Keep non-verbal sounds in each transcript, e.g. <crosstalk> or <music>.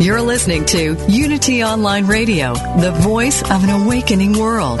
You're listening to Unity Online Radio, the voice of an awakening world.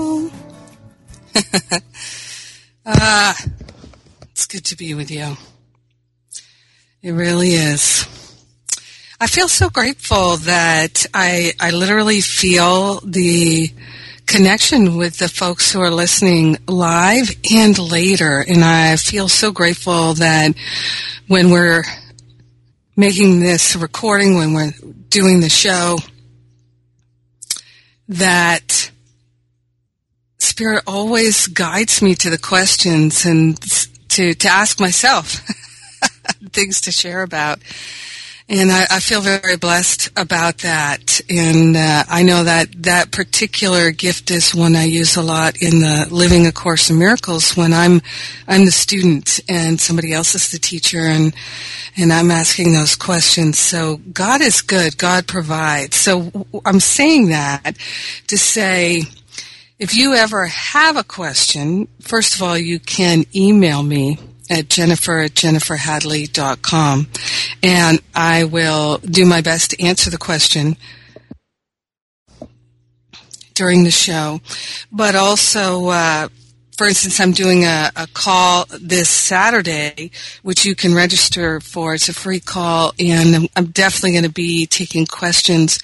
<laughs> ah, it's good to be with you. It really is. I feel so grateful that I I literally feel the connection with the folks who are listening live and later and I feel so grateful that when we're making this recording when we're doing the show that Spirit always guides me to the questions and to, to ask myself <laughs> things to share about. And I, I, feel very blessed about that. And uh, I know that that particular gift is one I use a lot in the Living A Course in Miracles when I'm I'm the student and somebody else is the teacher, and and I'm asking those questions. So God is good. God provides. So I'm saying that to say if you ever have a question, first of all, you can email me at jennifer at jenniferhadley.com and I will do my best to answer the question during the show. But also, uh, for instance, I'm doing a, a, call this Saturday, which you can register for. It's a free call, and I'm, I'm definitely going to be taking questions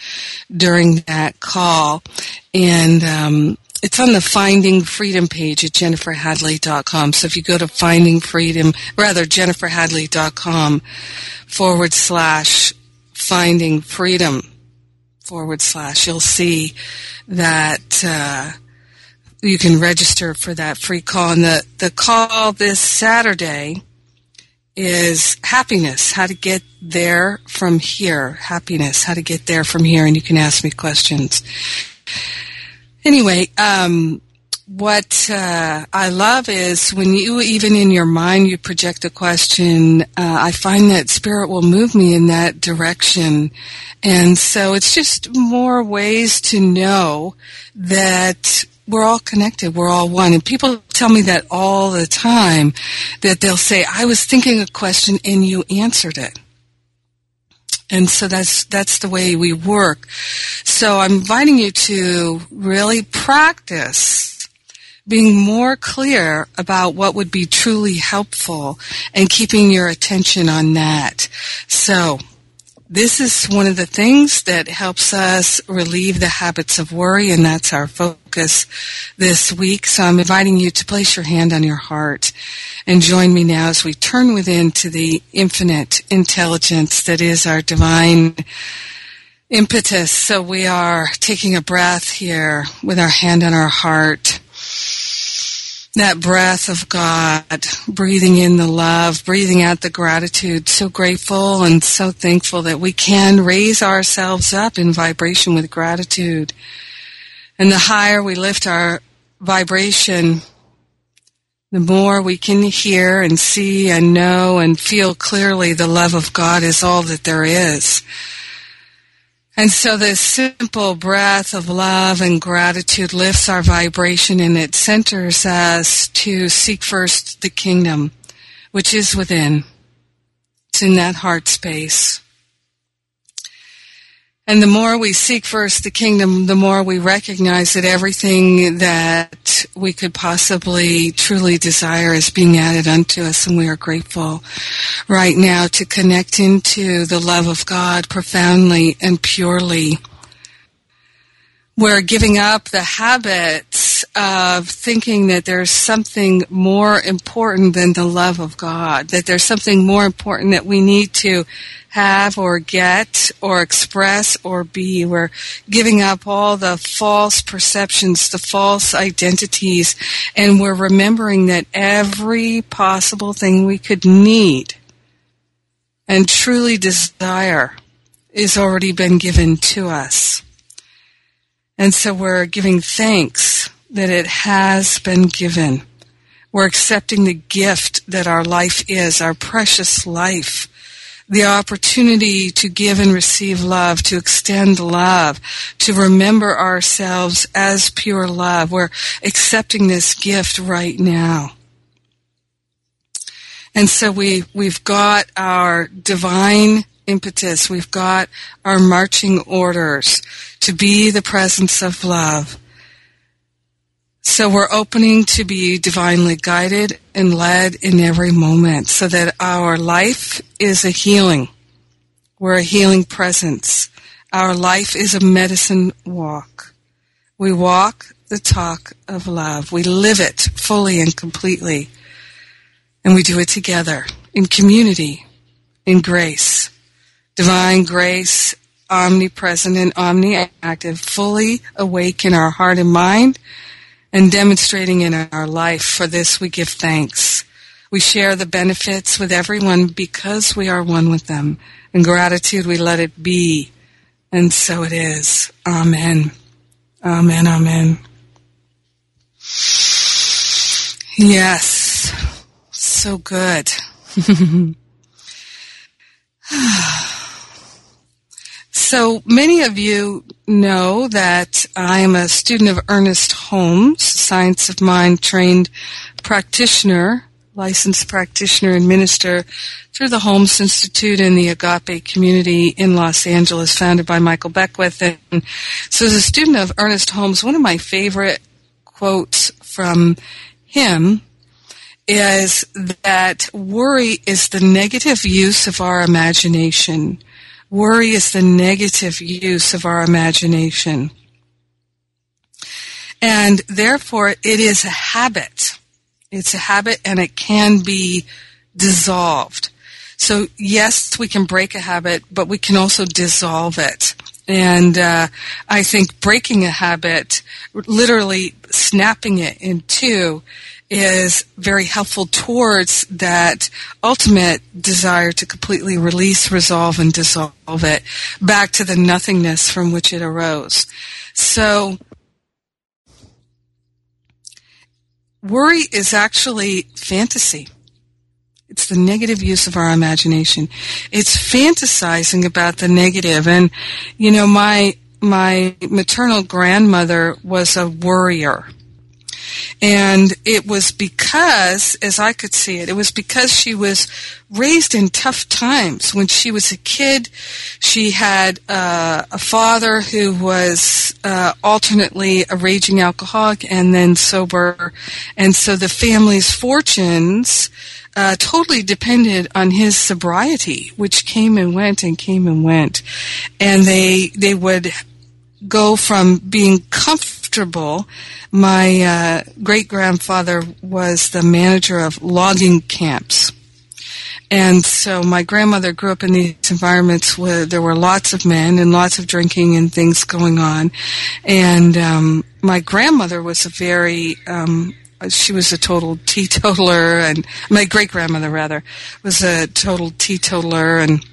during that call. And um, it's on the Finding Freedom page at jenniferhadley.com. So if you go to Finding Freedom, rather jenniferhadley.com forward slash Finding Freedom forward slash, you'll see that uh, you can register for that free call. And the, the call this Saturday is happiness, how to get there from here. Happiness, how to get there from here. And you can ask me questions. Anyway, um, what uh, I love is when you, even in your mind, you project a question. Uh, I find that spirit will move me in that direction, and so it's just more ways to know that we're all connected. We're all one. And people tell me that all the time. That they'll say, "I was thinking a question and you answered it." And so that's, that's the way we work. So I'm inviting you to really practice being more clear about what would be truly helpful and keeping your attention on that. So this is one of the things that helps us relieve the habits of worry, and that's our focus this week. So I'm inviting you to place your hand on your heart and join me now as we turn within to the infinite intelligence that is our divine impetus. So we are taking a breath here with our hand on our heart that breath of God, breathing in the love, breathing out the gratitude. So grateful and so thankful that we can raise ourselves up in vibration with gratitude. And the higher we lift our vibration, the more we can hear and see and know and feel clearly the love of God is all that there is. And so this simple breath of love and gratitude lifts our vibration and it centers us to seek first the kingdom, which is within. It's in that heart space. And the more we seek first the kingdom, the more we recognize that everything that we could possibly truly desire is being added unto us, and we are grateful right now to connect into the love of God profoundly and purely. We're giving up the habits of thinking that there's something more important than the love of God, that there's something more important that we need to have or get or express or be. We're giving up all the false perceptions, the false identities, and we're remembering that every possible thing we could need and truly desire is already been given to us. And so we're giving thanks that it has been given. We're accepting the gift that our life is, our precious life the opportunity to give and receive love, to extend love, to remember ourselves as pure love. We're accepting this gift right now. And so we, we've got our divine impetus. We've got our marching orders to be the presence of love so we're opening to be divinely guided and led in every moment so that our life is a healing. We're a healing presence. Our life is a medicine walk. We walk the talk of love. We live it fully and completely. And we do it together in community, in grace. Divine grace, omnipresent and omniactive, fully awake in our heart and mind and demonstrating in our life. For this we give thanks. We share the benefits with everyone because we are one with them. In gratitude we let it be. And so it is. Amen. Amen. Amen. Yes. So good. <laughs> <sighs> <sighs> So many of you know that I am a student of Ernest Holmes, science of mind trained practitioner, licensed practitioner and minister through the Holmes Institute and the Agape community in Los Angeles, founded by Michael Beckwith. And so as a student of Ernest Holmes, one of my favorite quotes from him is that worry is the negative use of our imagination Worry is the negative use of our imagination. And therefore, it is a habit. It's a habit and it can be dissolved. So yes, we can break a habit, but we can also dissolve it. And uh, I think breaking a habit, literally snapping it in two, is very helpful towards that ultimate desire to completely release, resolve, and dissolve it back to the nothingness from which it arose. So, worry is actually fantasy. It's the negative use of our imagination. It's fantasizing about the negative. And, you know, my, my maternal grandmother was a worrier and it was because, as I could see it, it was because she was raised in tough times. When she was a kid, she had uh, a father who was uh, alternately a raging alcoholic and then sober. And so the family's fortunes uh, totally depended on his sobriety, which came and went and came and went. And they, they would go from being comfortable my uh, great grandfather was the manager of logging camps. And so my grandmother grew up in these environments where there were lots of men and lots of drinking and things going on. And um, my grandmother was a very, um, she was a total teetotaler, and my great grandmother rather was a total teetotaler and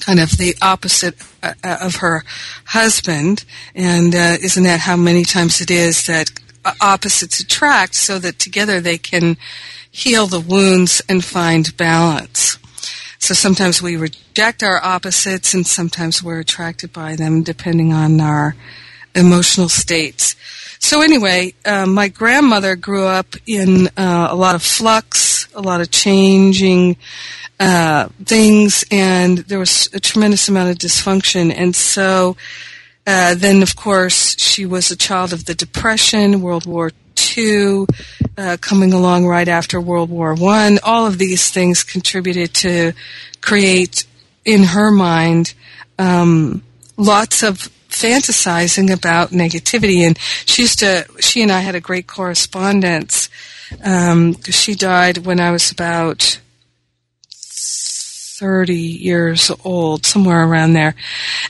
kind of the opposite uh, uh, of her husband. And uh, isn't that how many times it is that opposites attract so that together they can heal the wounds and find balance? So sometimes we reject our opposites and sometimes we're attracted by them depending on our emotional states. So anyway, uh, my grandmother grew up in uh, a lot of flux a lot of changing uh, things, and there was a tremendous amount of dysfunction. And so, uh, then of course, she was a child of the Depression, World War II, uh, coming along right after World War One. All of these things contributed to create in her mind um, lots of fantasizing about negativity. And she used to, she and I had a great correspondence um, she died when I was about 30 years old, somewhere around there.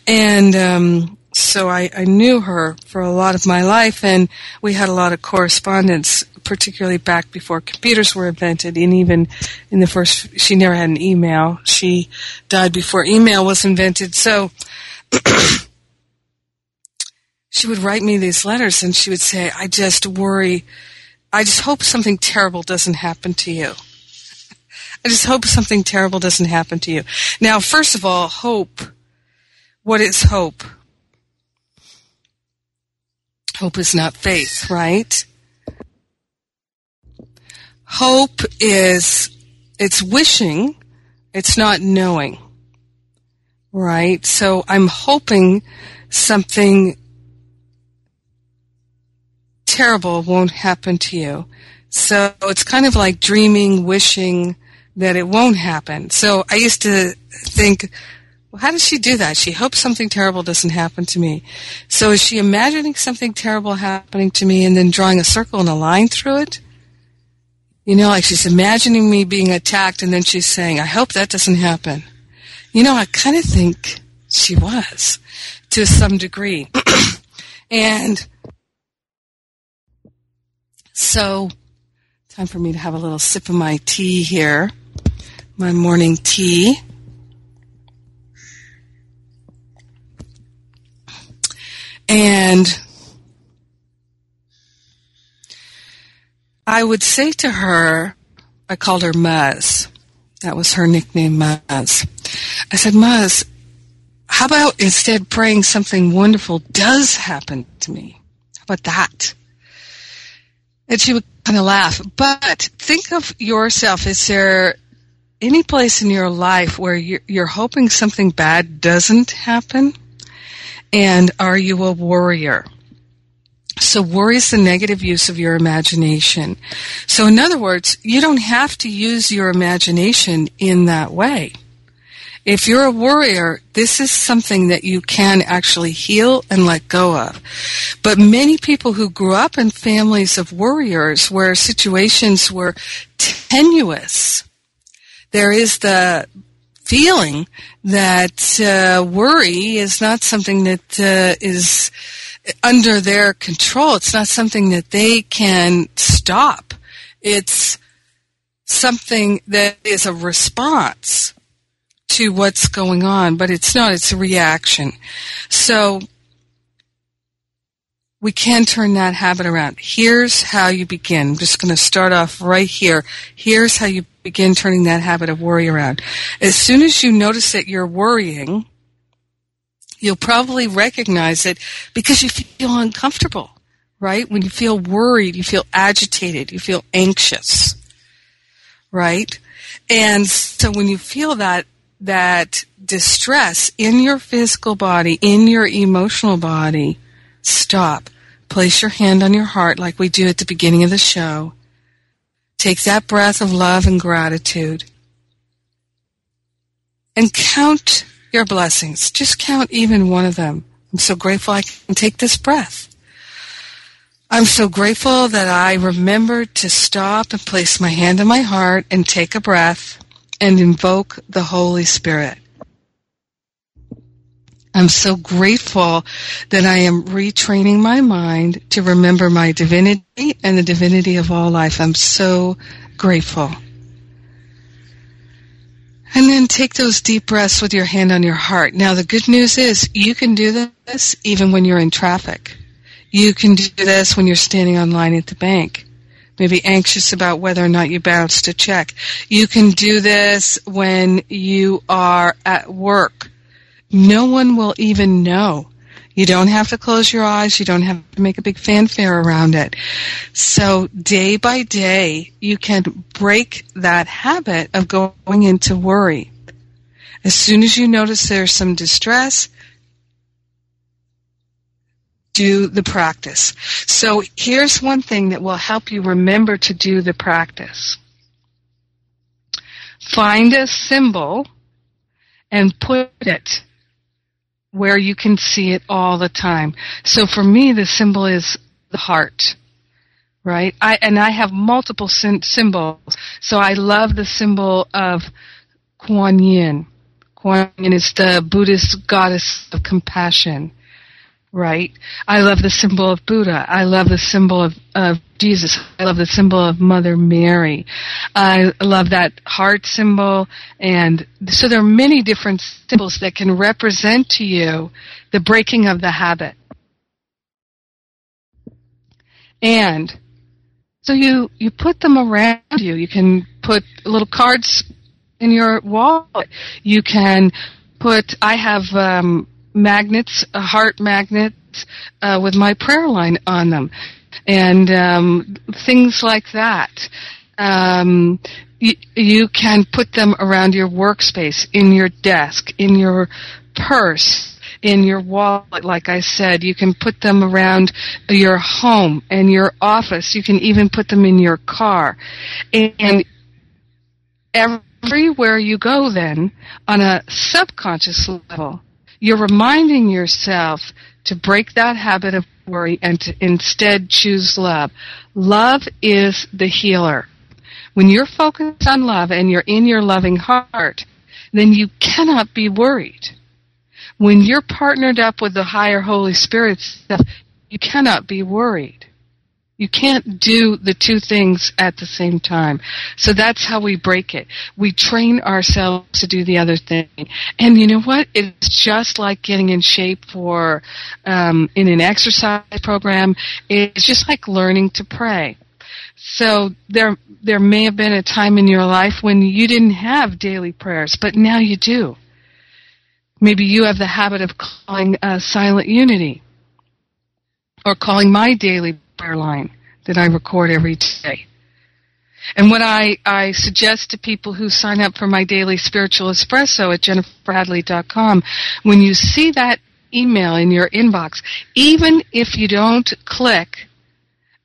And um, so I, I knew her for a lot of my life, and we had a lot of correspondence, particularly back before computers were invented, and even in the first, she never had an email. She died before email was invented. So <clears throat> she would write me these letters, and she would say, I just worry, I just hope something terrible doesn't happen to you. <laughs> I just hope something terrible doesn't happen to you. Now, first of all, hope. What is hope? Hope is not faith, right? Hope is, it's wishing, it's not knowing, right? So I'm hoping something terrible won't happen to you. So it's kind of like dreaming, wishing, that it won't happen. So I used to think, well, how does she do that? She hopes something terrible doesn't happen to me. So is she imagining something terrible happening to me and then drawing a circle and a line through it? You know, like she's imagining me being attacked and then she's saying, I hope that doesn't happen. You know, I kind of think she was to some degree. <clears throat> and so, time for me to have a little sip of my tea here my morning tea. And I would say to her, I called her Muzz. That was her nickname, Muzz. I said, Muzz, how about instead praying something wonderful does happen to me? How about that? And she would kind of laugh. But think of yourself. Is there any place in your life where you're, you're hoping something bad doesn't happen? And are you a worrier? So worry is the negative use of your imagination. So in other words, you don't have to use your imagination in that way. If you're a warrior, this is something that you can actually heal and let go of. But many people who grew up in families of warriors where situations were tenuous, there is the feeling that uh, worry is not something that uh, is under their control. It's not something that they can stop. It's something that is a response to what's going on, but it's not. It's a reaction. So we can turn that habit around. Here's how you begin. I'm just going to start off right here. Here's how you begin turning that habit of worry around. As soon as you notice that you're worrying, you'll probably recognize it because you feel uncomfortable, right? When you feel worried, you feel agitated, you feel anxious, right? And so when you feel that, that distress in your physical body, in your emotional body, stop. Place your hand on your heart like we do at the beginning of the show Take that breath of love and gratitude and count your blessings. Just count even one of them. I'm so grateful I can take this breath. I'm so grateful that I remembered to stop and place my hand on my heart and take a breath and invoke the Holy Spirit. I'm so grateful that I am retraining my mind to remember my divinity and the divinity of all life. I'm so grateful. And then take those deep breaths with your hand on your heart. Now the good news is you can do this even when you're in traffic. You can do this when you're standing online at the bank. Maybe anxious about whether or not you bounced a check. You can do this when you are at work no one will even know. You don't have to close your eyes. You don't have to make a big fanfare around it. So day by day, you can break that habit of going into worry. As soon as you notice there's some distress, do the practice. So here's one thing that will help you remember to do the practice. Find a symbol and put it where you can see it all the time. So for me, the symbol is the heart, right? I, and I have multiple symbols. So I love the symbol of Kuan Yin. Kuan Yin is the Buddhist goddess of compassion right? I love the symbol of Buddha. I love the symbol of, of Jesus. I love the symbol of Mother Mary. I love that heart symbol. And so there are many different symbols that can represent to you the breaking of the habit. And so you, you put them around you. You can put little cards in your wallet. You can put, I have, um, magnets, heart magnets, uh, with my prayer line on them, and um, things like that. Um, y- you can put them around your workspace, in your desk, in your purse, in your wallet, like I said. You can put them around your home and your office. You can even put them in your car. And everywhere you go then, on a subconscious level, you're reminding yourself to break that habit of worry and to instead choose love. Love is the healer. When you're focused on love and you're in your loving heart, then you cannot be worried. When you're partnered up with the higher Holy Spirit stuff, you cannot be worried. You can't do the two things at the same time. So that's how we break it. We train ourselves to do the other thing. And you know what? It's just like getting in shape for, um, in an exercise program. It's just like learning to pray. So there, there may have been a time in your life when you didn't have daily prayers, but now you do. Maybe you have the habit of calling uh, silent unity or calling my daily prayer line that I record every day. And what I, I suggest to people who sign up for my daily spiritual espresso at jenniferhadley.com, when you see that email in your inbox, even if you don't click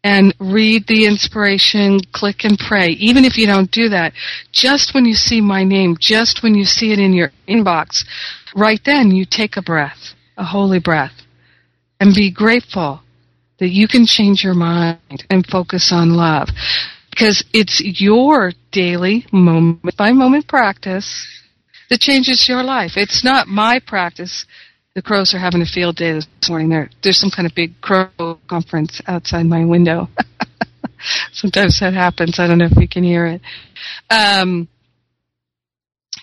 and read the inspiration, click and pray, even if you don't do that, just when you see my name, just when you see it in your inbox, right then you take a breath, a holy breath, and be grateful that you can change your mind and focus on love. Because it's your daily moment by moment practice that changes your life. It's not my practice. The crows are having a field day this morning. There, there's some kind of big crow conference outside my window. <laughs> Sometimes that happens. I don't know if you can hear it. Um,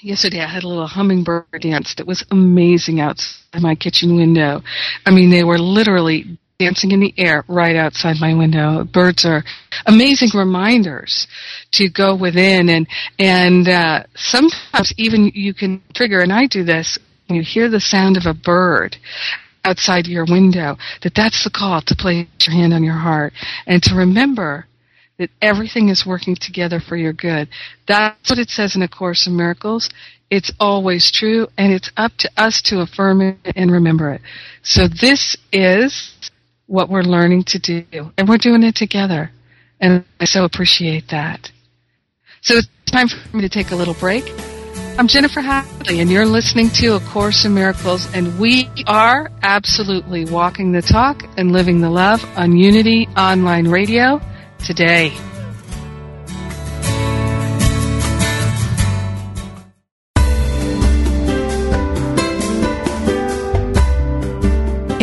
yesterday I had a little hummingbird dance that was amazing outside my kitchen window. I mean, they were literally dancing in the air right outside my window. Birds are amazing reminders to go within and and uh, sometimes even you can trigger and I do this you hear the sound of a bird outside your window that that's the call to place your hand on your heart and to remember that everything is working together for your good. That's what it says in A Course in Miracles. It's always true, and it's up to us to affirm it and remember it. So this is what we're learning to do. And we're doing it together. And I so appreciate that. So it's time for me to take a little break. I'm Jennifer Hadley, and you're listening to A Course in Miracles, and we are absolutely walking the talk and living the love on Unity Online Radio today.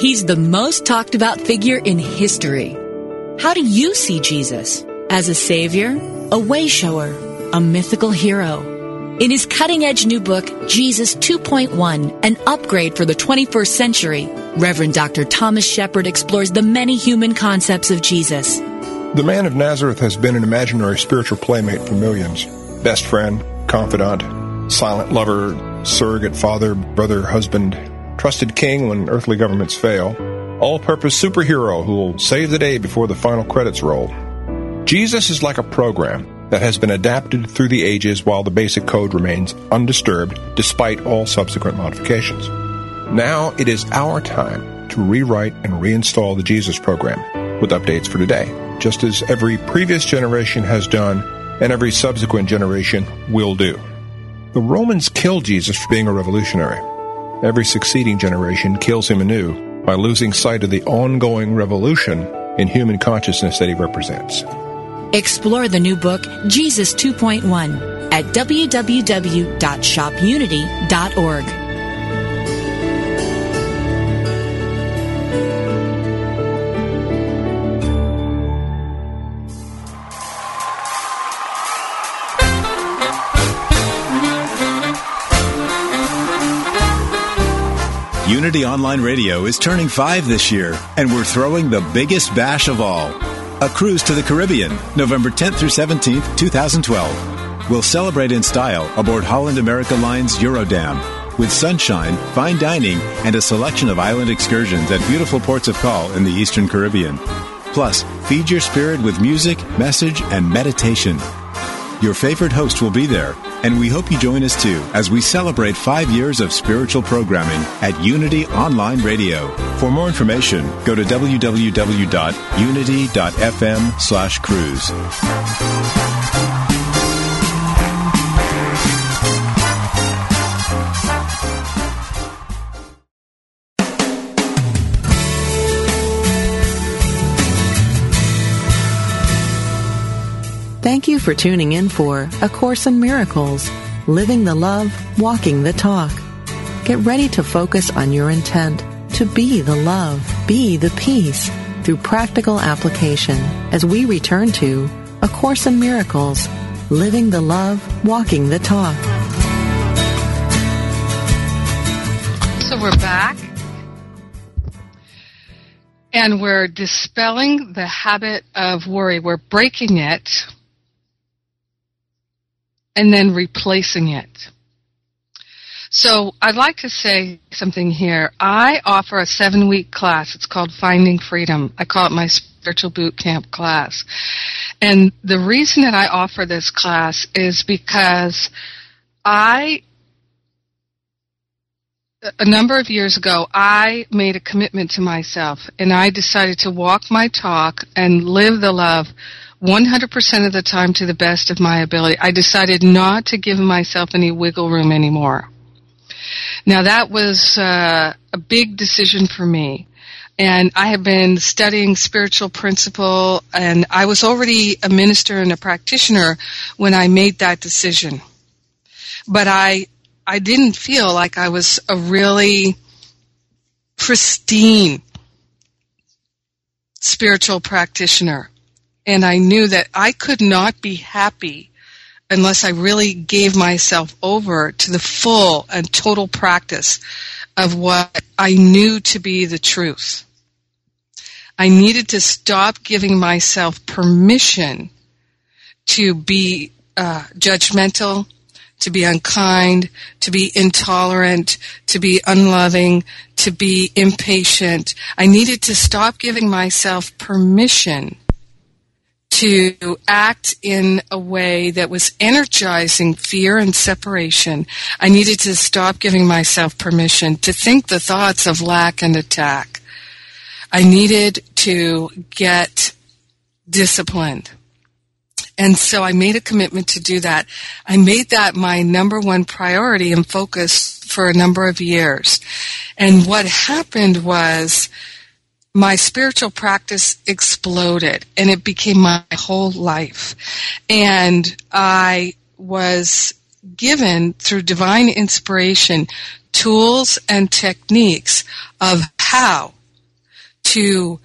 He's the most talked about figure in history. How do you see Jesus? As a savior, a wayshower, a mythical hero? In his cutting edge new book, Jesus 2.1, an upgrade for the 21st century, Reverend Dr. Thomas Shepherd explores the many human concepts of Jesus. The man of Nazareth has been an imaginary spiritual playmate for millions. Best friend, confidant, silent lover, surrogate father, brother, husband, trusted king when earthly governments fail, all purpose superhero who will save the day before the final credits roll. Jesus is like a program that has been adapted through the ages while the basic code remains undisturbed despite all subsequent modifications. Now it is our time to rewrite and reinstall the Jesus program with updates for today, just as every previous generation has done and every subsequent generation will do. The Romans killed Jesus for being a revolutionary. Every succeeding generation kills him anew by losing sight of the ongoing revolution in human consciousness that he represents. Explore the new book, Jesus 2.1, at www.shopunity.org. Unity Online Radio is turning five this year, and we're throwing the biggest bash of all a cruise to the Caribbean, November 10th through 17th, 2012. We'll celebrate in style aboard Holland America Line's Eurodam with sunshine, fine dining, and a selection of island excursions at beautiful ports of call in the Eastern Caribbean. Plus, feed your spirit with music, message, and meditation. Your favorite host will be there, and we hope you join us too as we celebrate five years of spiritual programming at Unity Online Radio. For more information, go to www.unity.fm slash cruise. Thank you for tuning in for A Course in Miracles, Living the Love, Walking the Talk. Get ready to focus on your intent to be the love, be the peace through practical application as we return to A Course in Miracles, Living the Love, Walking the Talk. So we're back. And we're dispelling the habit of worry. We're breaking it and then replacing it. So I'd like to say something here. I offer a seven week class. It's called Finding Freedom. I call it my spiritual boot camp class. And the reason that I offer this class is because I, a number of years ago, I made a commitment to myself and I decided to walk my talk and live the love 100% of the time to the best of my ability. I decided not to give myself any wiggle room anymore. Now that was uh, a big decision for me. And I have been studying spiritual principle and I was already a minister and a practitioner when I made that decision. But I, I didn't feel like I was a really pristine spiritual practitioner and I knew that I could not be happy unless I really gave myself over to the full and total practice of what I knew to be the truth. I needed to stop giving myself permission to be uh, judgmental, to be unkind, to be intolerant, to be unloving, to be impatient. I needed to stop giving myself permission to act in a way that was energizing fear and separation, I needed to stop giving myself permission to think the thoughts of lack and attack. I needed to get disciplined. And so I made a commitment to do that. I made that my number one priority and focus for a number of years. And what happened was my spiritual practice exploded and it became my whole life. And I was given through divine inspiration tools and techniques of how to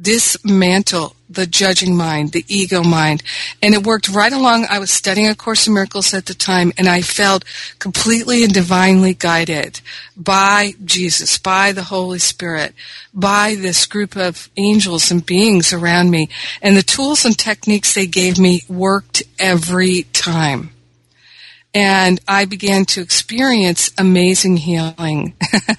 dismantle the judging mind, the ego mind. And it worked right along. I was studying A Course in Miracles at the time, and I felt completely and divinely guided by Jesus, by the Holy Spirit, by this group of angels and beings around me. And the tools and techniques they gave me worked every time and I began to experience amazing healing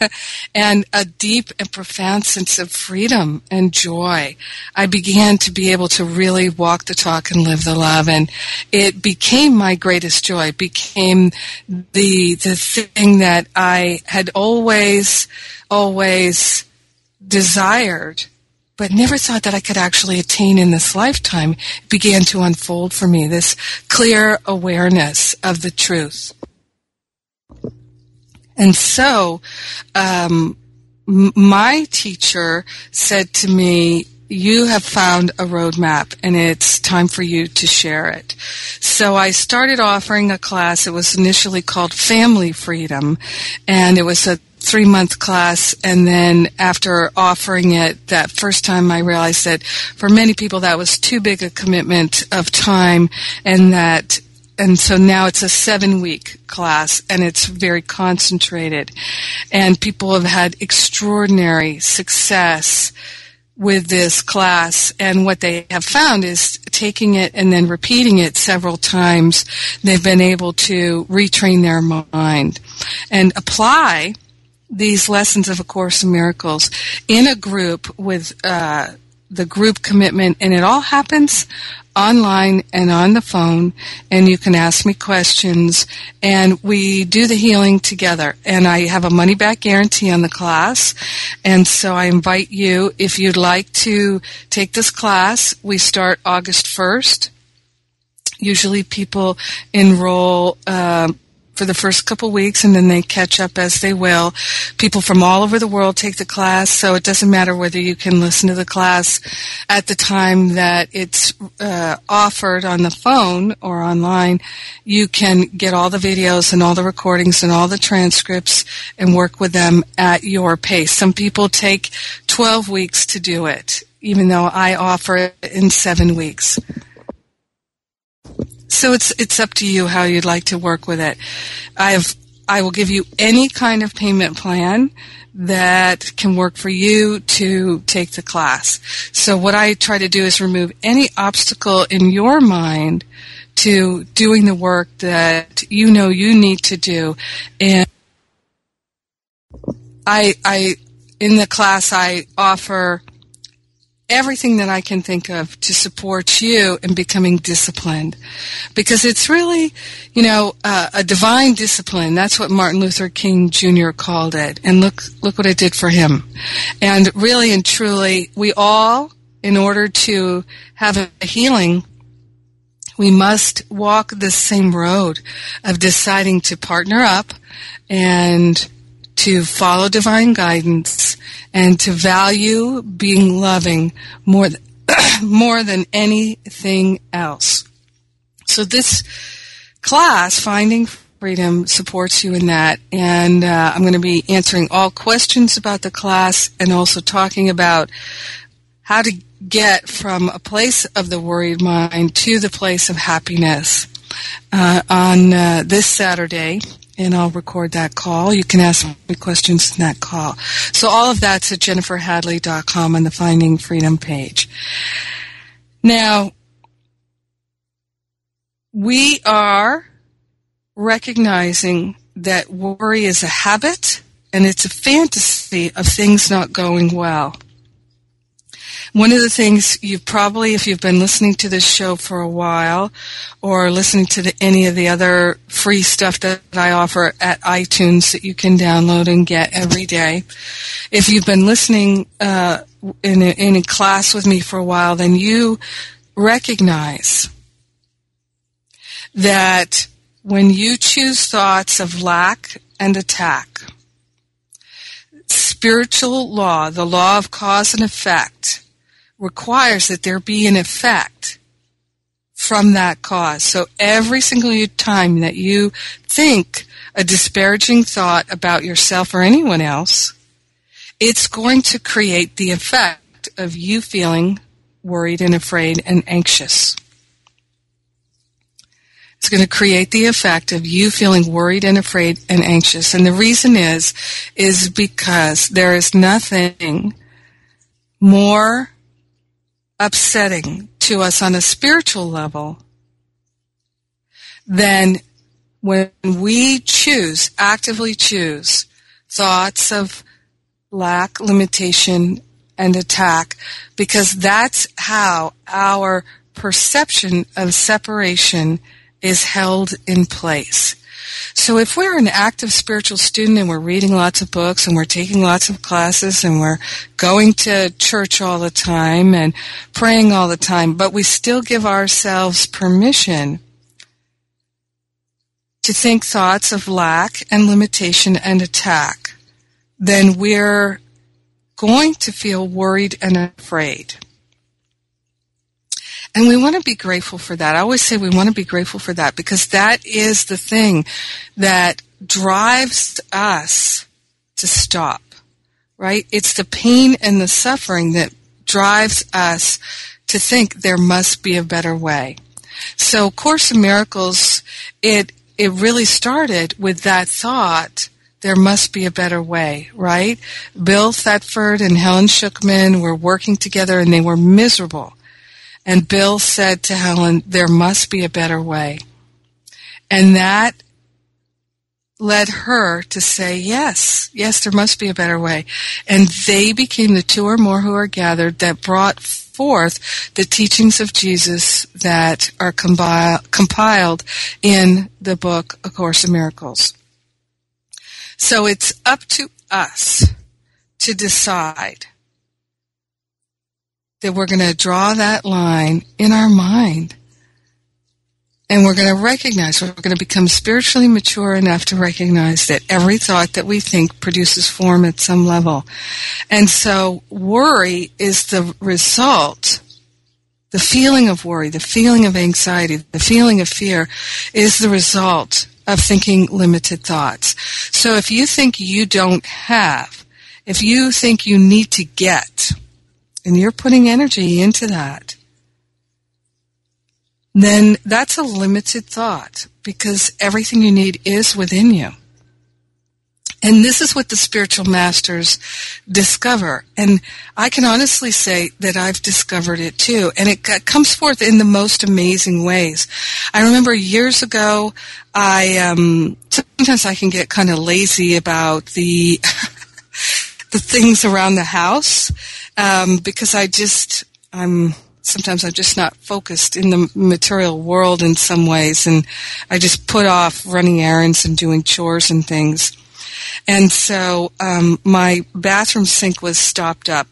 <laughs> and a deep and profound sense of freedom and joy. I began to be able to really walk the talk and live the love and it became my greatest joy. It became the the thing that I had always always desired but never thought that I could actually attain in this lifetime began to unfold for me, this clear awareness of the truth. And so, um, my teacher said to me, you have found a roadmap and it's time for you to share it. So I started offering a class. It was initially called Family Freedom and it was a three month class and then after offering it that first time I realized that for many people that was too big a commitment of time and that and so now it's a seven week class and it's very concentrated. And people have had extraordinary success with this class and what they have found is taking it and then repeating it several times they've been able to retrain their mind and apply these lessons of A Course in Miracles in a group with uh, the group commitment, and it all happens online and on the phone, and you can ask me questions, and we do the healing together. And I have a money back guarantee on the class, and so I invite you, if you'd like to take this class, we start August 1st. Usually people enroll uh, for the first couple weeks and then they catch up as they will. People from all over the world take the class, so it doesn't matter whether you can listen to the class at the time that it's uh, offered on the phone or online. You can get all the videos and all the recordings and all the transcripts and work with them at your pace. Some people take 12 weeks to do it, even though I offer it in seven weeks. So it's it's up to you how you'd like to work with it. I have I will give you any kind of payment plan that can work for you to take the class. So what I try to do is remove any obstacle in your mind to doing the work that you know you need to do. And I I in the class I offer everything that I can think of to support you in becoming disciplined. Because it's really, you know, uh, a divine discipline. That's what Martin Luther King Jr. called it. And look, look what it did for him. And really and truly, we all, in order to have a healing, we must walk the same road of deciding to partner up and to follow divine guidance and to value being loving more than, <clears throat> more than anything else. So this class, Finding Freedom, supports you in that. And uh, I'm going to be answering all questions about the class and also talking about how to get from a place of the worried mind to the place of happiness uh, on uh, this Saturday, and I'll record that call. You can ask me questions in that call. So all of that's at jenniferhadley.com on the Finding Freedom page. Now, we are recognizing that worry is a habit and it's a fantasy of things not going well. One of the things you probably, if you've been listening to this show for a while, or listening to the, any of the other free stuff that I offer at iTunes that you can download and get every day, if you've been listening uh, in, a, in a class with me for a while, then you recognize that when you choose thoughts of lack and attack, spiritual law, the law of cause and effect, requires that there be an effect from that cause. So every single time that you think a disparaging thought about yourself or anyone else, it's going to create the effect. of you feeling worried and afraid and anxious. It's going to create the effect of you feeling worried and afraid and anxious. And the reason is, is because there is nothing more upsetting to us on a spiritual level than when we choose, actively choose thoughts of lack, limitation, and attack, because that's how our perception of separation is held in place. So if we're an active spiritual student and we're reading lots of books and we're taking lots of classes and we're going to church all the time and praying all the time, but we still give ourselves permission to think thoughts of lack and limitation and attack, then we're going to feel worried and afraid. And we want to be grateful for that. I always say we want to be grateful for that because that is the thing that drives us to stop, right? It's the pain and the suffering that drives us to think there must be a better way. So Course in Miracles, it, it really started with that thought there must be a better way, right? Bill Thetford and Helen Schucman were working together and they were miserable. And Bill said to Helen, there must be a better way. And that led her to say, yes, yes, there must be a better way. And they became the two or more who are gathered that brought forth the teachings of Jesus that are compiled in the book A Course in Miracles. So it's up to us to decide that we're going to draw that line in our mind. And we're going to recognize, we're going to become spiritually mature enough to recognize that every thought that we think produces form at some level. And so worry is the result, the feeling of worry, the feeling of anxiety, the feeling of fear is the result of thinking limited thoughts. So if you think you don't have, if you think you need to get, and you're putting energy into that, then that's a limited thought because everything you need is within you. And this is what the spiritual masters discover. And I can honestly say that I've discovered it too. And it comes forth in the most amazing ways. I remember years ago, I, um, sometimes I can get kind of lazy about the, <laughs> the things around the house, um, because I just, I'm, sometimes I'm just not focused in the material world in some ways. And I just put off running errands and doing chores and things. And so um, my bathroom sink was stopped up.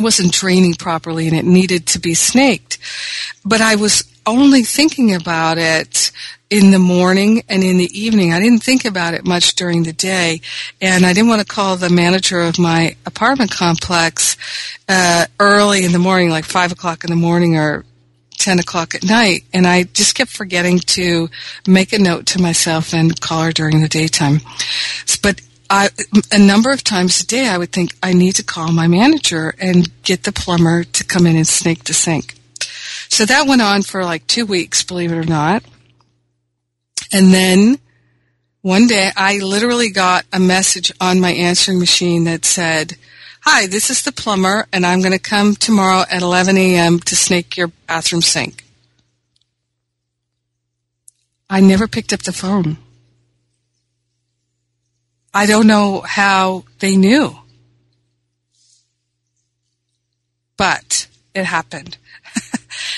Wasn't draining properly and it needed to be snaked. But I was only thinking about it in the morning and in the evening. I didn't think about it much during the day, and I didn't want to call the manager of my apartment complex uh, early in the morning, like five o'clock in the morning or 10 o'clock at night, and I just kept forgetting to make a note to myself and call her during the daytime. But I, a number of times a day, I would think I need to call my manager and get the plumber to come in and snake the sink. So that went on for like two weeks, believe it or not. And then one day I literally got a message on my answering machine that said, Hi, this is the plumber, and I'm going to come tomorrow at 11 a.m. to snake your bathroom sink. I never picked up the phone. I don't know how they knew. But it happened.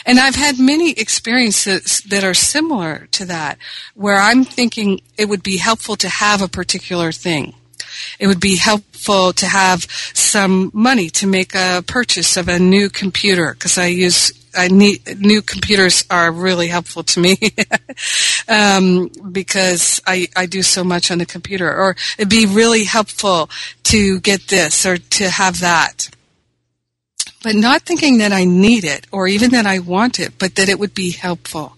And I've had many experiences that are similar to that, where I'm thinking it would be helpful to have a particular thing. It would be helpful to have some money to make a purchase of a new computer because I use I need new computers are really helpful to me <laughs> um, because I I do so much on the computer. Or it'd be really helpful to get this or to have that but not thinking that I need it or even that I want it, but that it would be helpful.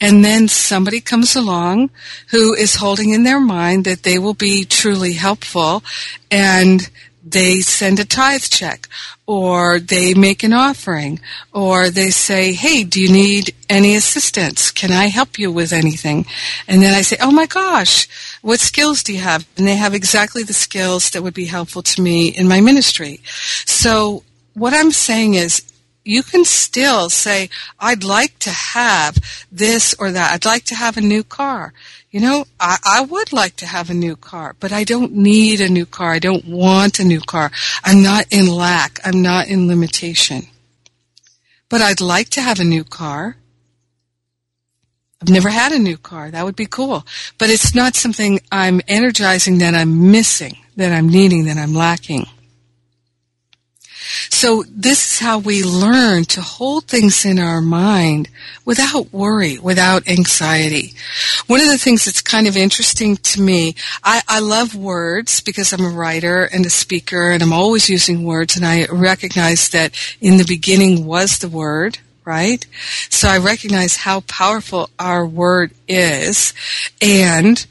And then somebody comes along who is holding in their mind that they will be truly helpful and they send a tithe check or they make an offering or they say, Hey, do you need any assistance? Can I help you with anything? And then I say, Oh my gosh, what skills do you have? And they have exactly the skills that would be helpful to me in my ministry. So what I'm saying is you can still say, I'd like to have this or that. I'd like to have a new car. You know, I, I would like to have a new car, but I don't need a new car. I don't want a new car. I'm not in lack. I'm not in limitation. But I'd like to have a new car. I've never had a new car. That would be cool. But it's not something I'm energizing that I'm missing, that I'm needing, that I'm lacking. So this is how we learn to hold things in our mind without worry, without anxiety. One of the things that's kind of interesting to me, I, I love words because I'm a writer and a speaker and I'm always using words and I recognize that in the beginning was the word, right? So I recognize how powerful our word is and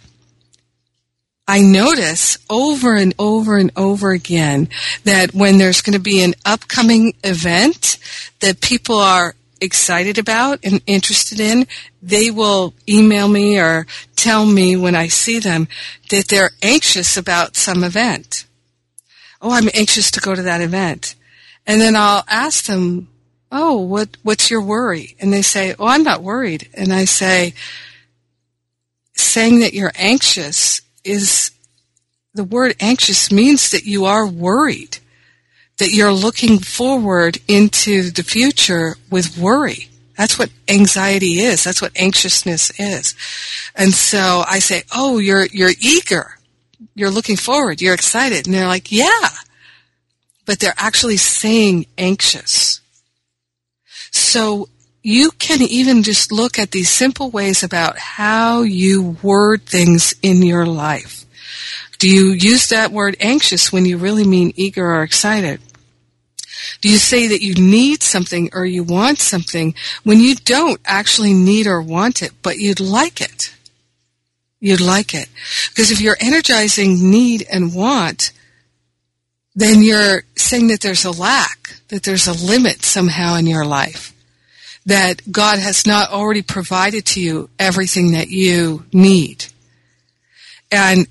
I notice over and over and over again that when there's going to be an upcoming event that people are excited about and interested in, they will email me or tell me when I see them that they're anxious about some event. Oh, I'm anxious to go to that event. And then I'll ask them, Oh, what, what's your worry? And they say, Oh, I'm not worried. And I say, saying that you're anxious is the word anxious means that you are worried, that you're looking forward into the future with worry. That's what anxiety is. That's what anxiousness is. And so I say, "Oh, you're you're eager. You're looking forward. You're excited." And they're like, "Yeah." But they're actually saying anxious. So you can even just look at these simple ways about how you word things in your life. Do you use that word anxious when you really mean eager or excited? Do you say that you need something or you want something when you don't actually need or want it, but you'd like it? You'd like it. Because if you're energizing need and want, then you're saying that there's a lack, that there's a limit somehow in your life that God has not already provided to you everything that you need. And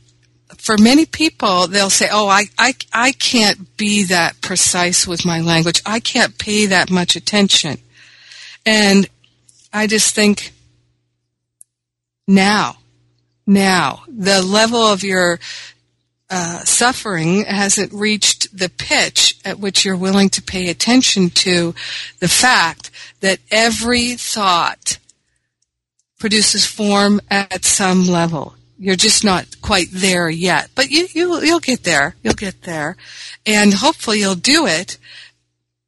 for many people, they'll say, oh, I, I, I can't be that precise with my language. I can't pay that much attention. And I just think, now, now, the level of your uh, suffering hasn't reached the pitch at which you're willing to pay attention to the fact that every thought produces form at some level. You're just not quite there yet, but you, you you'll get there. You'll get there, and hopefully you'll do it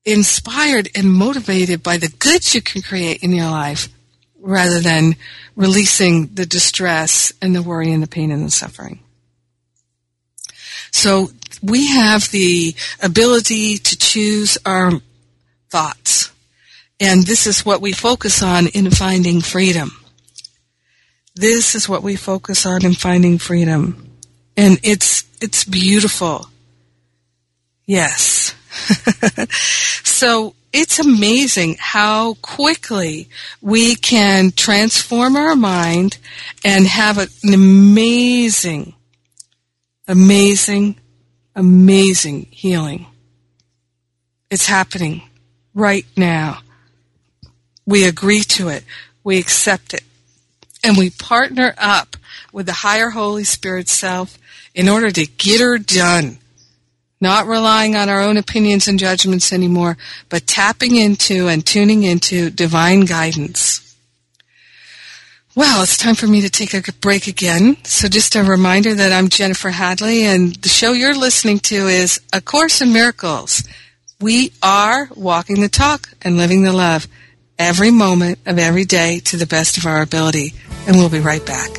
inspired and motivated by the goods you can create in your life, rather than releasing the distress and the worry and the pain and the suffering. So we have the ability to choose our thoughts. And this is what we focus on in finding freedom. This is what we focus on in finding freedom. And it's, it's beautiful. Yes. <laughs> so it's amazing how quickly we can transform our mind and have an amazing, amazing, amazing healing. It's happening right now. We agree to it. We accept it. And we partner up with the higher Holy Spirit self in order to get her done. Not relying on our own opinions and judgments anymore, but tapping into and tuning into divine guidance. Well, it's time for me to take a break again. So just a reminder that I'm Jennifer Hadley and the show you're listening to is A Course in Miracles. We are walking the talk and living the love every moment of every day to the best of our ability. And we'll be right back.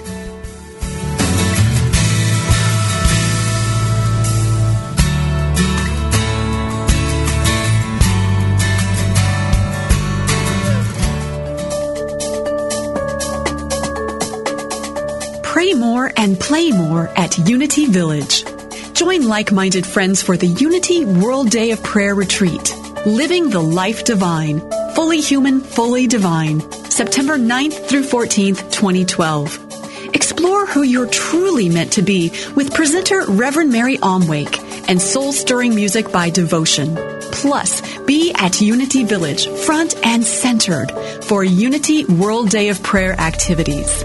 Pray more and play more at Unity Village. Join like minded friends for the Unity World Day of Prayer Retreat. Living the Life Divine. Fully Human, Fully Divine. September 9th through 14th, 2012. Explore who you're truly meant to be with presenter Reverend Mary Omwake and soul stirring music by Devotion. Plus, be at Unity Village, front and centered for Unity World Day of Prayer activities.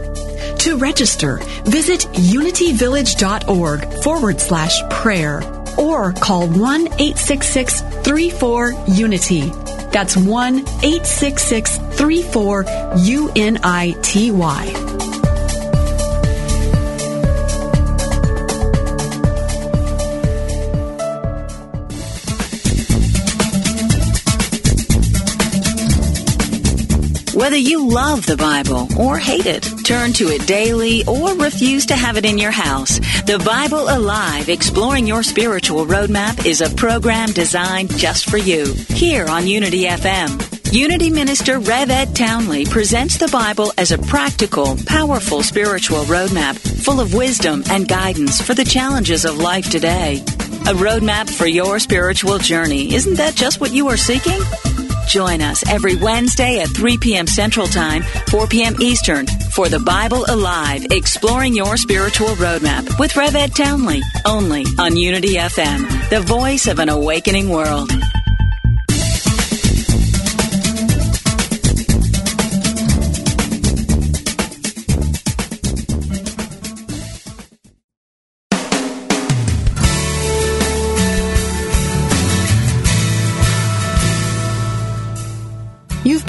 To register, visit unityvillage.org forward slash prayer or call 1 866 34 Unity. That's 1 866 34 UNITY. Whether you love the Bible or hate it, turn to it daily or refuse to have it in your house, The Bible Alive Exploring Your Spiritual Roadmap is a program designed just for you here on Unity FM. Unity Minister Rev Ed Townley presents the Bible as a practical, powerful spiritual roadmap full of wisdom and guidance for the challenges of life today. A roadmap for your spiritual journey. Isn't that just what you are seeking? Join us every Wednesday at 3 p.m. Central Time, 4 p.m. Eastern for the Bible Alive, exploring your spiritual roadmap with Rev Ed Townley, only on Unity FM, the voice of an awakening world.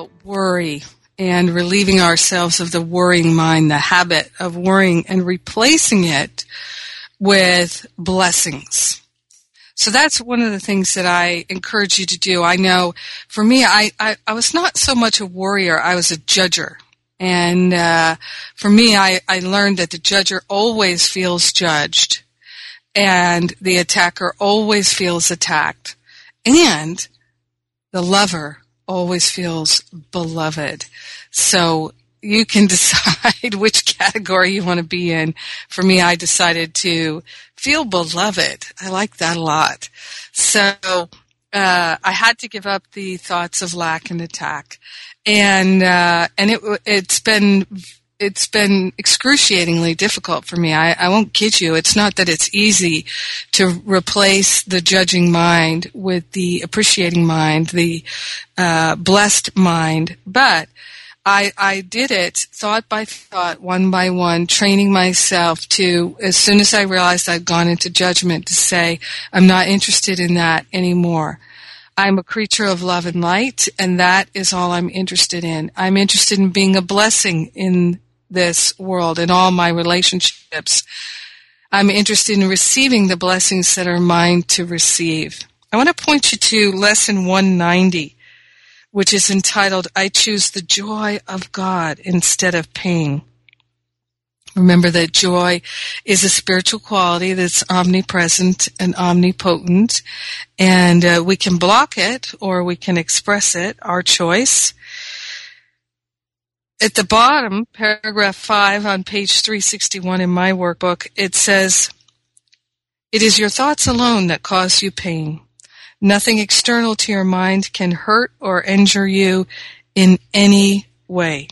About worry and relieving ourselves of the worrying mind, the habit of worrying and replacing it with blessings. So that's one of the things that I encourage you to do. I know for me, I, I, I was not so much a worrier, I was a judger. And uh, for me, I, I learned that the judger always feels judged and the attacker always feels attacked. And the lover always feels beloved. So you can <laughs> decide which category you want to be in. For me, I decided to feel beloved. I like that a lot. So uh, I had to give up the thoughts of lack and attack, and uh, and it it's been it's been excruciatingly difficult for me. I, I won't kid you. It's not that it's easy to replace the judging mind with the appreciating mind, the uh, blessed mind, but I, I did it thought by thought, one by one, training myself to, as soon as I realized I'd gone into judgment, to say, I'm not interested in that anymore. I'm a creature of love and light, and that is all I'm interested in. I'm interested in being a blessing in this world and all my relationships. I'm interested in receiving the blessings that are mine to receive. I want to point you to lesson 190, which is entitled, I choose the joy of God instead of pain. Remember that joy is a spiritual quality that's omnipresent and omnipotent, and uh, we can block it or we can express it, our choice at the bottom, paragraph 5 on page 361 in my workbook, it says, It is your thoughts alone that cause you pain. Nothing external to your mind can hurt or injure you in any way.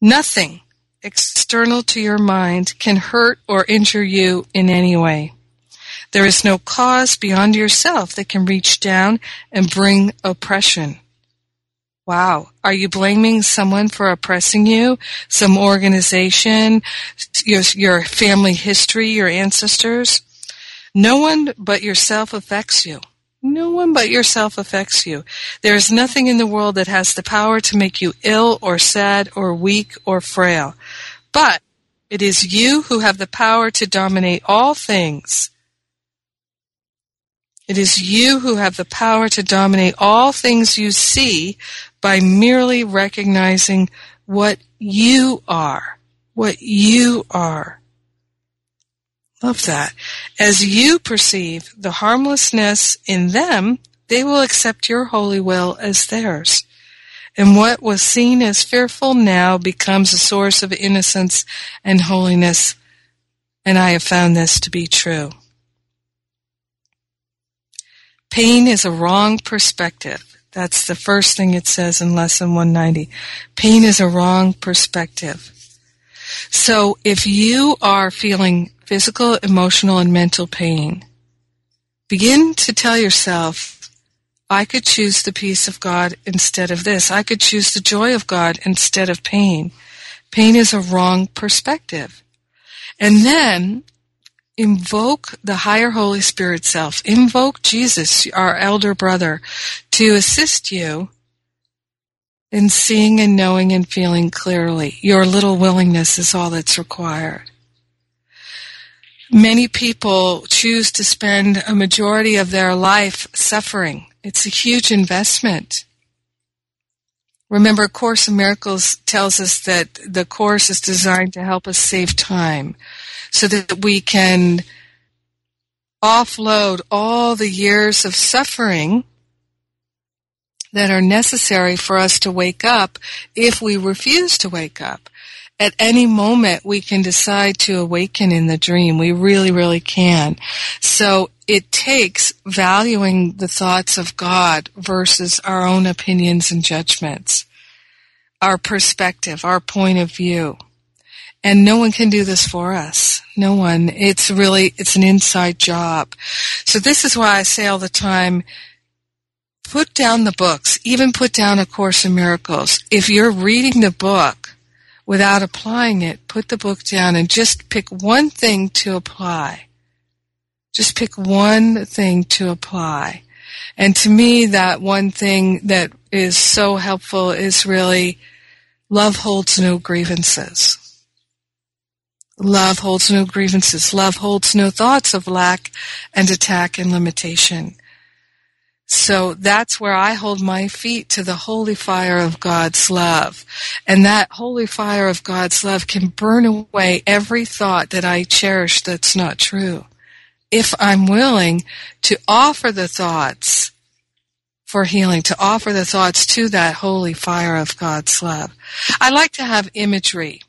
Nothing external to your mind can hurt or injure you in any way. There is no cause beyond yourself that can reach down and bring oppression. Wow. Are you blaming someone for oppressing you? Some organization? Your, your family history? Your ancestors? No one but yourself affects you. No one but yourself affects you. There is nothing in the world that has the power to make you ill or sad or weak or frail. But it is you who have the power to dominate all things. It is you who have the power to dominate all things you see by merely recognizing what you are. What you are. Love that. As you perceive the harmlessness in them, they will accept your holy will as theirs. And what was seen as fearful now becomes a source of innocence and holiness. And I have found this to be true. Pain is a wrong perspective. That's the first thing it says in lesson 190. Pain is a wrong perspective. So if you are feeling physical, emotional, and mental pain, begin to tell yourself, I could choose the peace of God instead of this. I could choose the joy of God instead of pain. Pain is a wrong perspective. And then invoke the higher Holy Spirit self. Invoke Jesus, our elder brother, to assist you in seeing and knowing and feeling clearly. Your little willingness is all that's required. Many people choose to spend a majority of their life suffering. It's a huge investment. Remember, Course in Miracles tells us that the Course is designed to help us save time so that we can offload all the years of suffering that are necessary for us to wake up if we refuse to wake up at any moment we can decide to awaken in the dream. We really, really can. So it takes valuing the thoughts of God versus our own opinions and judgments, our perspective, our point of view. And no one can do this for us. No one. It's really, it's an inside job. So this is why I say all the time, put down the books, even put down A Course in Miracles. If you're reading the book, without applying it, put the book down and just pick one thing to apply. Just pick one thing to apply. And to me, that one thing that is so helpful is really love holds no grievances. Love holds no grievances. Love holds no thoughts of lack and attack and limitation. So that's where I hold my feet to the holy fire of God's love. And that holy fire of God's love can burn away every thought that I cherish that's not true. If I'm willing to offer the thoughts for healing, to offer the thoughts to that holy fire of God's love. I like to have imagery.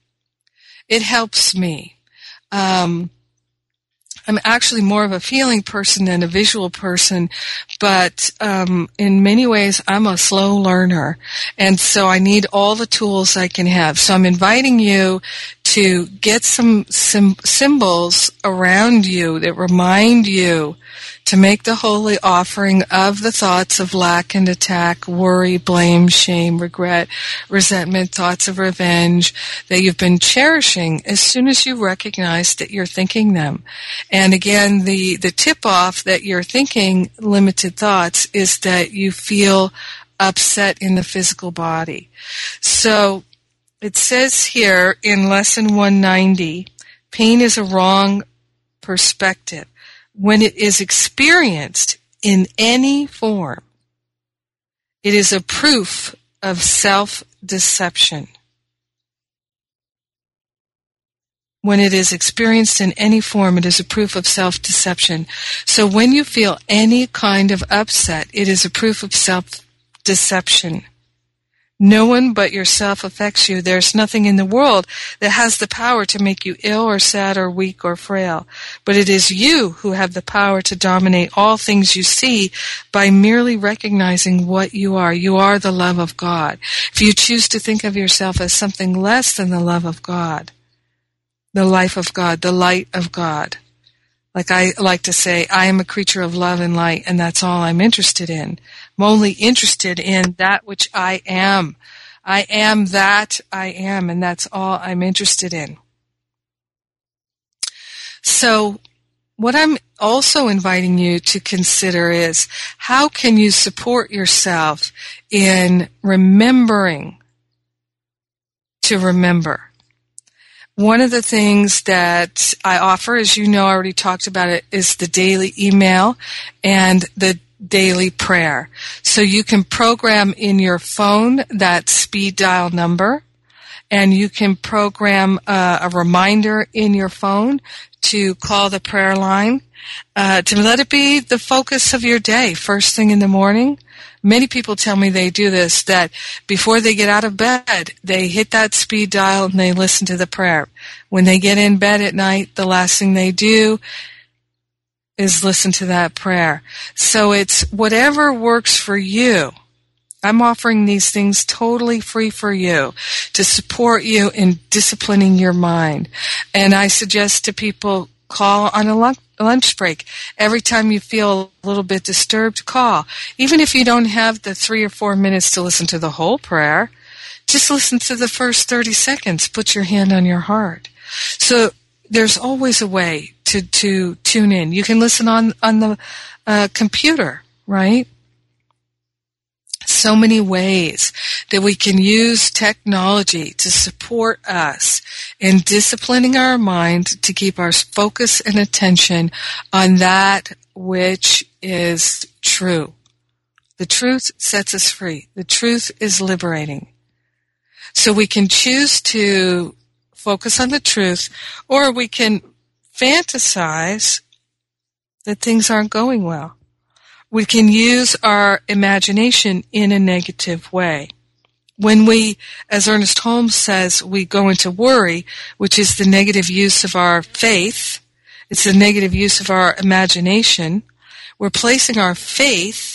It helps me. Um, I'm actually more of a feeling person than a visual person, but um, in many ways, I'm a slow learner, and so I need all the tools I can have. So I'm inviting you to get some sim- symbols around you that remind you to make the holy offering of the thoughts of lack and attack, worry, blame, shame, regret, resentment, thoughts of revenge that you've been cherishing as soon as you recognize that you're thinking them. And again, the, the tip off that you're thinking limited thoughts is that you feel upset in the physical body. So it says here in lesson 190, pain is a wrong perspective when it is experienced in any form, it is a proof of self-deception. When it is experienced in any form, it is a proof of self-deception. So when you feel any kind of upset, it is a proof of self-deception. No one but yourself affects you. There's nothing in the world that has the power to make you ill or sad or weak or frail. But it is you who have the power to dominate all things you see by merely recognizing what you are. You are the love of God. If you choose to think of yourself as something less than the love of God, the life of God, the light of God, like I like to say, I am a creature of love and light, and that's all I'm interested in. I'm only interested in that which I am. I am that I am, and that's all I'm interested in. So, what I'm also inviting you to consider is how can you support yourself in remembering to remember? One of the things that I offer, as you know, I already talked about it, is the daily email and the daily prayer. So you can program in your phone that speed dial number and you can program uh, a reminder in your phone to call the prayer line, uh, to let it be the focus of your day, first thing in the morning. Many people tell me they do this, that before they get out of bed, they hit that speed dial and they listen to the prayer. When they get in bed at night, the last thing they do is listen to that prayer. So it's whatever works for you. I'm offering these things totally free for you to support you in disciplining your mind. And I suggest to people call on a lunch break. Every time you feel a little bit disturbed, call. Even if you don't have the three or four minutes to listen to the whole prayer, just listen to the first 30 seconds. Put your hand on your heart. So there's always a way to, to tune in. You can listen on, on the uh, computer, right? So many ways that we can use technology to support us in disciplining our mind to keep our focus and attention on that which is true. The truth sets us free. The truth is liberating. So we can choose to focus on the truth or we can fantasize that things aren't going well. We can use our imagination in a negative way. When we, as Ernest Holmes says, we go into worry, which is the negative use of our faith, it's the negative use of our imagination, we're placing our faith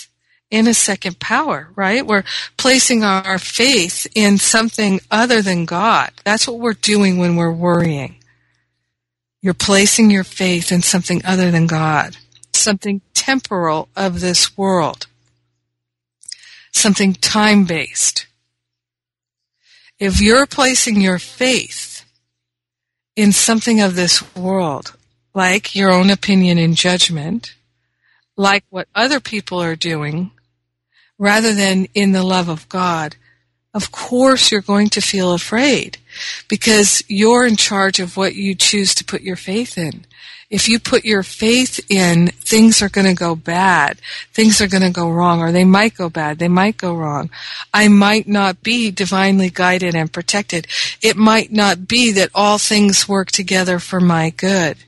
in a second power, right? We're placing our faith in something other than God. That's what we're doing when we're worrying. You're placing your faith in something other than God, something temporal of this world, something time based. If you're placing your faith in something of this world, like your own opinion and judgment, like what other people are doing, rather than in the love of God, of course you're going to feel afraid because you're in charge of what you choose to put your faith in. If you put your faith in, things are going to go bad. Things are going to go wrong, or they might go bad. They might go wrong. I might not be divinely guided and protected. It might not be that all things work together for my good.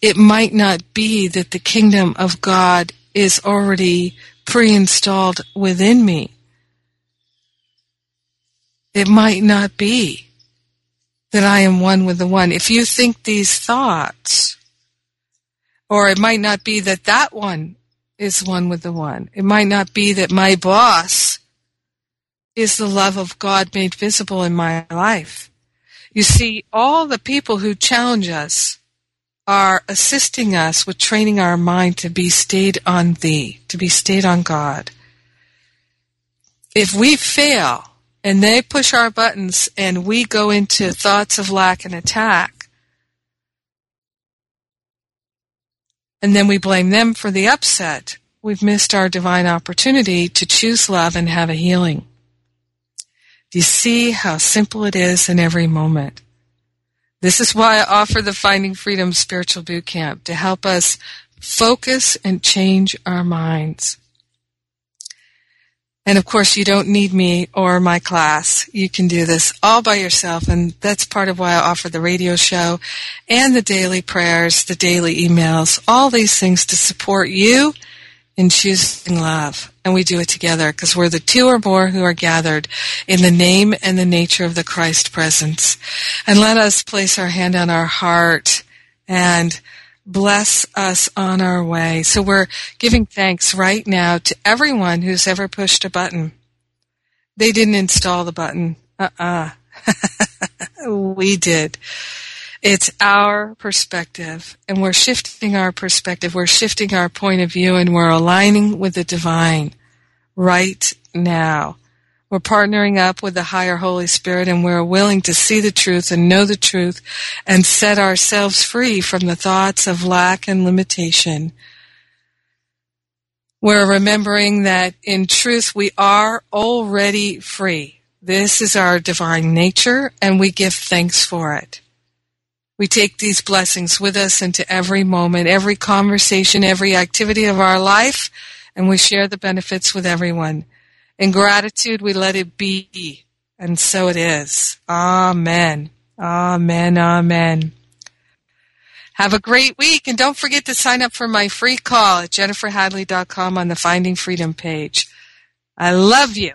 It might not be that the kingdom of God is already pre-installed within me. It might not be that I am one with the one. If you think these thoughts, or it might not be that that one is one with the one. It might not be that my boss is the love of God made visible in my life. You see, all the people who challenge us are assisting us with training our mind to be stayed on Thee, to be stayed on God. If we fail and they push our buttons and we go into thoughts of lack and attack, and then we blame them for the upset, we've missed our divine opportunity to choose love and have a healing. Do you see how simple it is in every moment? This is why I offer the Finding Freedom Spiritual Boot Camp to help us focus and change our minds. And of course, you don't need me or my class. You can do this all by yourself. And that's part of why I offer the radio show and the daily prayers, the daily emails, all these things to support you in choosing love. And we do it together because we're the two or more who are gathered in the name and the nature of the Christ presence. And let us place our hand on our heart and bless us on our way. So we're giving thanks right now to everyone who's ever pushed a button. They didn't install the button. Uh-uh. <laughs> we did. It's our perspective, and we're shifting our perspective. We're shifting our point of view, and we're aligning with the divine right now. We're partnering up with the higher Holy Spirit and we're willing to see the truth and know the truth and set ourselves free from the thoughts of lack and limitation. We're remembering that in truth we are already free. This is our divine nature and we give thanks for it. We take these blessings with us into every moment, every conversation, every activity of our life, and we share the benefits with everyone. In gratitude, we let it be, and so it is. Amen. Amen. Amen. Have a great week, and don't forget to sign up for my free call at jenniferhadley.com on the Finding Freedom page. I love you.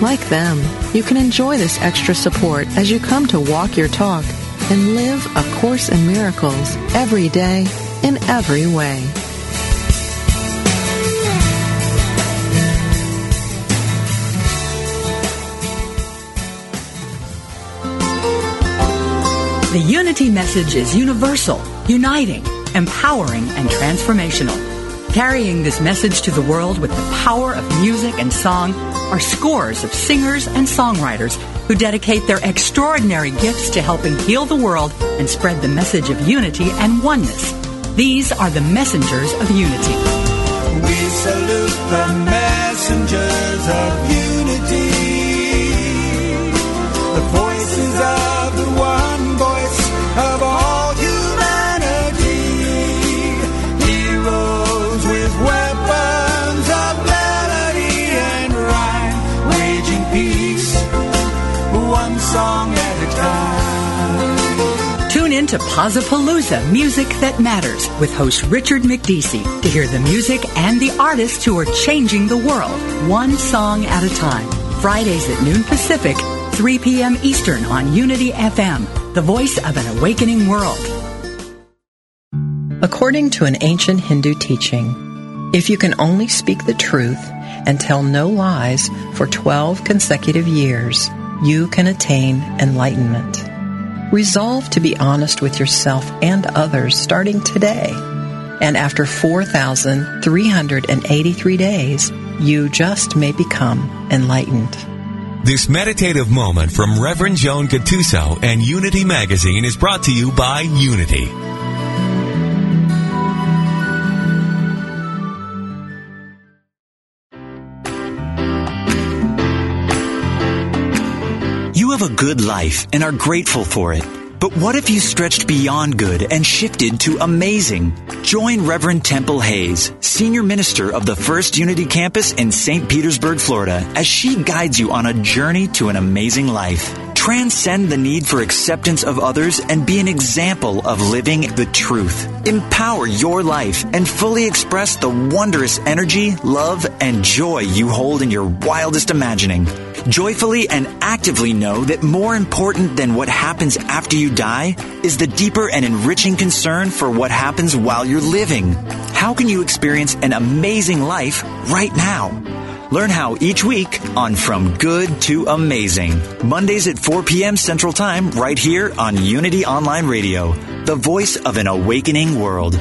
Like them, you can enjoy this extra support as you come to walk your talk and live A Course in Miracles every day in every way. The Unity message is universal, uniting, empowering, and transformational. Carrying this message to the world with the power of music and song are scores of singers and songwriters who dedicate their extraordinary gifts to helping heal the world and spread the message of unity and oneness. These are the messengers of unity. We salute the messengers of unity. The voices of the one voice of all song at a time. Tune in to Palooza Music That Matters with host Richard McDeesey to hear the music and the artists who are changing the world one song at a time. Fridays at noon Pacific, 3 p.m. Eastern on Unity FM, the voice of an awakening world. According to an ancient Hindu teaching, if you can only speak the truth and tell no lies for 12 consecutive years, you can attain enlightenment. Resolve to be honest with yourself and others starting today. And after 4,383 days, you just may become enlightened. This meditative moment from Reverend Joan Gattuso and Unity Magazine is brought to you by Unity. A good life and are grateful for it. But what if you stretched beyond good and shifted to amazing? Join Reverend Temple Hayes, Senior Minister of the First Unity Campus in St. Petersburg, Florida, as she guides you on a journey to an amazing life. Transcend the need for acceptance of others and be an example of living the truth. Empower your life and fully express the wondrous energy, love, and joy you hold in your wildest imagining. Joyfully and actively know that more important than what happens after you die is the deeper and enriching concern for what happens while you're living. How can you experience an amazing life right now? Learn how each week on From Good to Amazing. Mondays at 4 p.m. Central Time, right here on Unity Online Radio, the voice of an awakening world.